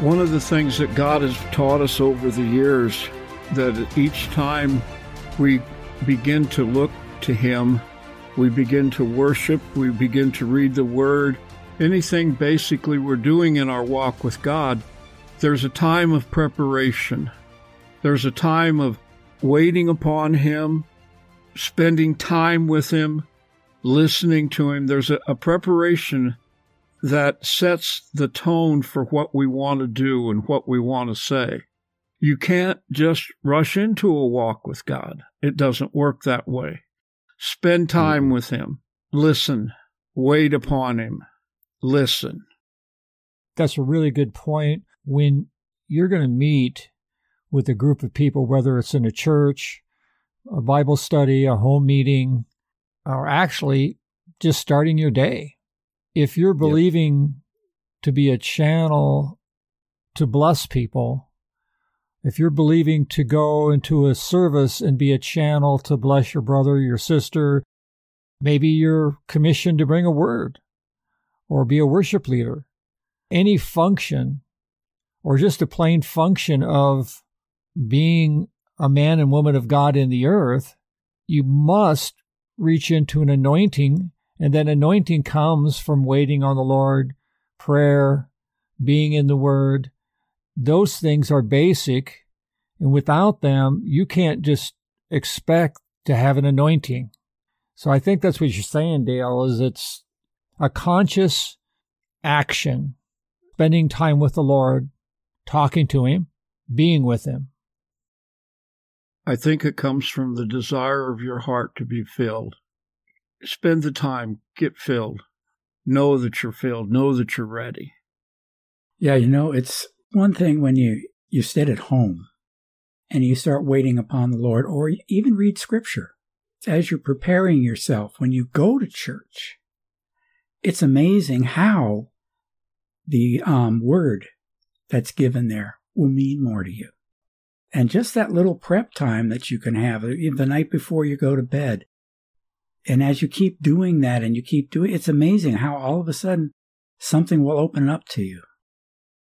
One of the things that God has taught us over the years that each time we begin to look to Him, we begin to worship, we begin to read the Word, anything basically we're doing in our walk with God, there's a time of preparation. There's a time of waiting upon Him, spending time with Him, listening to Him. There's a, a preparation that sets the tone for what we want to do and what we want to say. You can't just rush into a walk with God. It doesn't work that way. Spend time mm-hmm. with Him. Listen. Wait upon Him. Listen. That's a really good point. When you're going to meet with a group of people, whether it's in a church, a Bible study, a home meeting, or actually just starting your day, if you're believing yep. to be a channel to bless people, if you're believing to go into a service and be a channel to bless your brother, your sister, maybe you're commissioned to bring a word or be a worship leader, any function or just a plain function of being a man and woman of God in the earth, you must reach into an anointing and then anointing comes from waiting on the Lord, prayer, being in the Word. Those things are basic. And without them, you can't just expect to have an anointing. So I think that's what you're saying, Dale, is it's a conscious action, spending time with the Lord, talking to Him, being with Him. I think it comes from the desire of your heart to be filled spend the time, get filled. Know that you're filled. Know that you're ready. Yeah, you know, it's one thing when you, you sit at home and you start waiting upon the Lord or even read scripture. As you're preparing yourself when you go to church, it's amazing how the um, word that's given there will mean more to you. And just that little prep time that you can have the night before you go to bed, and as you keep doing that and you keep doing it's amazing how all of a sudden something will open up to you.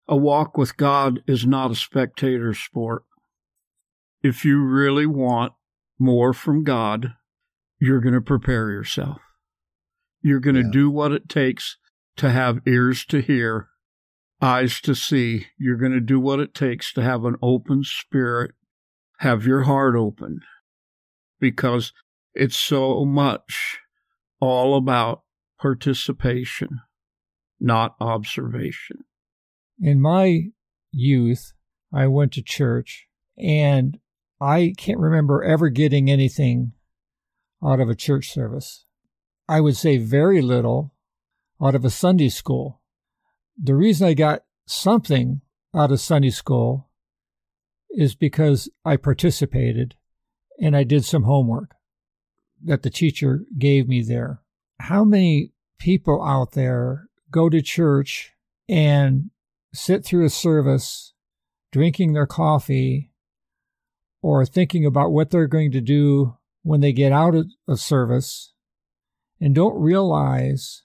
A walk with God is not a spectator sport. If you really want more from God, you're going to prepare yourself. You're going to yeah. do what it takes to have ears to hear, eyes to see. You're going to do what it takes to have an open spirit, have your heart open. Because it's so much all about participation, not observation. In my youth, I went to church and I can't remember ever getting anything out of a church service. I would say very little out of a Sunday school. The reason I got something out of Sunday school is because I participated and I did some homework that the teacher gave me there. How many people out there go to church and sit through a service drinking their coffee or thinking about what they're going to do when they get out of service and don't realize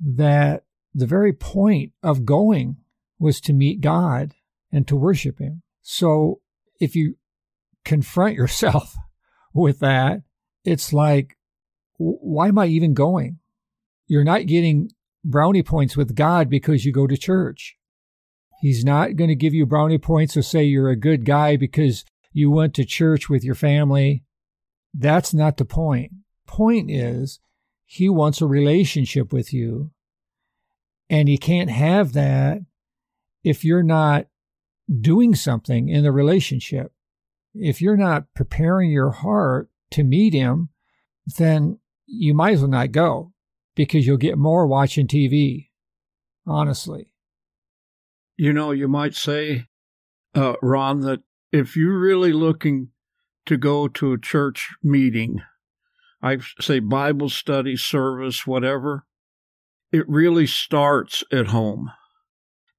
that the very point of going was to meet God and to worship Him. So if you confront yourself with that it's like, why am I even going? You're not getting brownie points with God because you go to church. He's not going to give you brownie points or say you're a good guy because you went to church with your family. That's not the point. Point is, he wants a relationship with you. And he can't have that if you're not doing something in the relationship. If you're not preparing your heart to meet him, then you might as well not go because you'll get more watching TV, honestly. You know, you might say, uh, Ron, that if you're really looking to go to a church meeting, I say Bible study, service, whatever, it really starts at home.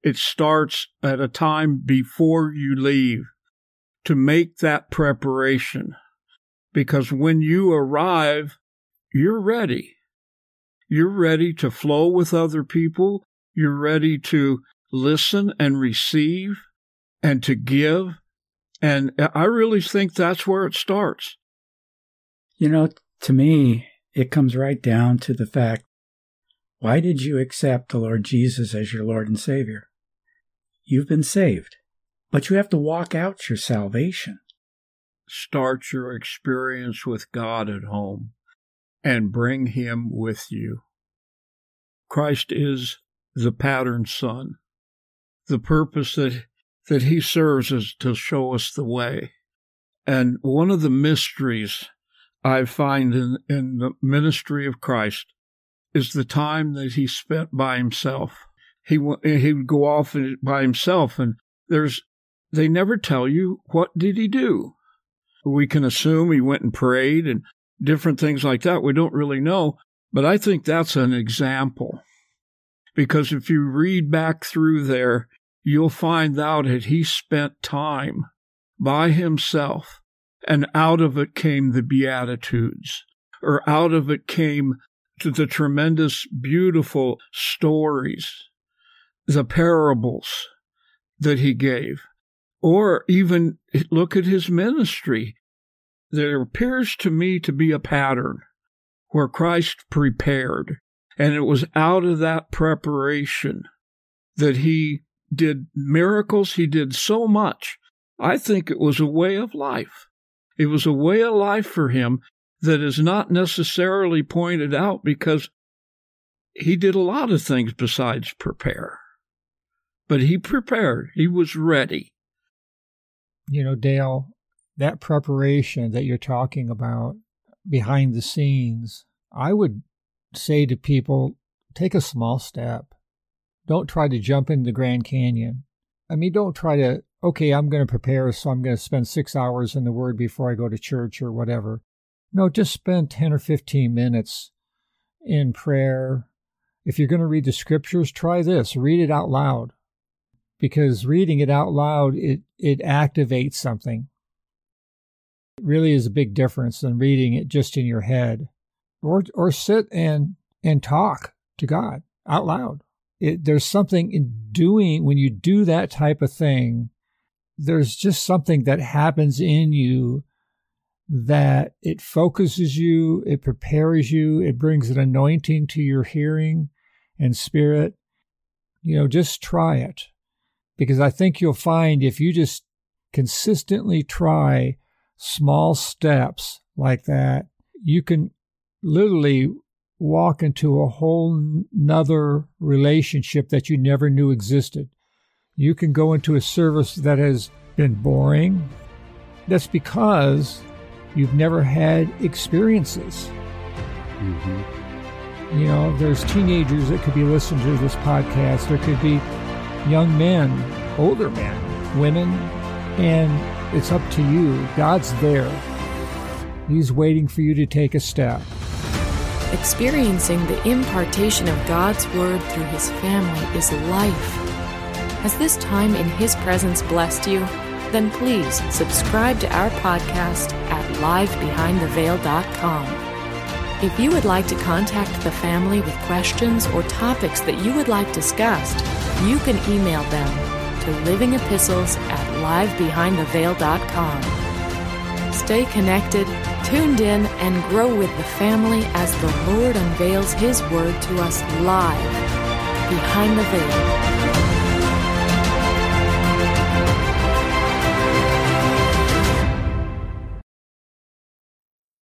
It starts at a time before you leave to make that preparation. Because when you arrive, you're ready. You're ready to flow with other people. You're ready to listen and receive and to give. And I really think that's where it starts. You know, to me, it comes right down to the fact why did you accept the Lord Jesus as your Lord and Savior? You've been saved, but you have to walk out your salvation. Start your experience with God at home and bring Him with you. Christ is the pattern son. The purpose that, that He serves is to show us the way. And one of the mysteries I find in, in the ministry of Christ is the time that he spent by himself. He he would go off by himself, and there's they never tell you what did he do. We can assume he went and prayed and different things like that. We don't really know, but I think that's an example because if you read back through there, you'll find out that he spent time by himself and out of it came the Beatitudes, or out of it came the tremendous, beautiful stories, the parables that he gave, or even look at his ministry. There appears to me to be a pattern where Christ prepared, and it was out of that preparation that he did miracles. He did so much. I think it was a way of life. It was a way of life for him that is not necessarily pointed out because he did a lot of things besides prepare. But he prepared, he was ready. You know, Dale, that preparation that you're talking about behind the scenes, I would say to people take a small step. Don't try to jump into the Grand Canyon. I mean, don't try to okay, I'm going to prepare, so I'm going to spend six hours in the Word before I go to church or whatever. No, just spend 10 or 15 minutes in prayer. If you're going to read the scriptures, try this read it out loud. Because reading it out loud, it, it activates something. It really is a big difference than reading it just in your head. Or, or sit and, and talk to God out loud. It, there's something in doing, when you do that type of thing, there's just something that happens in you that it focuses you, it prepares you, it brings an anointing to your hearing and spirit. You know, just try it. Because I think you'll find if you just consistently try small steps like that, you can literally walk into a whole nother relationship that you never knew existed. You can go into a service that has been boring. That's because you've never had experiences. Mm-hmm. You know, there's teenagers that could be listening to this podcast. There could be young men, older men, women, and it's up to you. God's there. He's waiting for you to take a step. Experiencing the impartation of God's Word through His family is life. Has this time in His presence blessed you? Then please subscribe to our podcast at livebehindtheveil.com. If you would like to contact the family with questions or topics that you would like discussed, you can email them to livingepistles at livebehindtheveil.com. Stay connected, tuned in, and grow with the family as the Lord unveils His Word to us live behind the veil.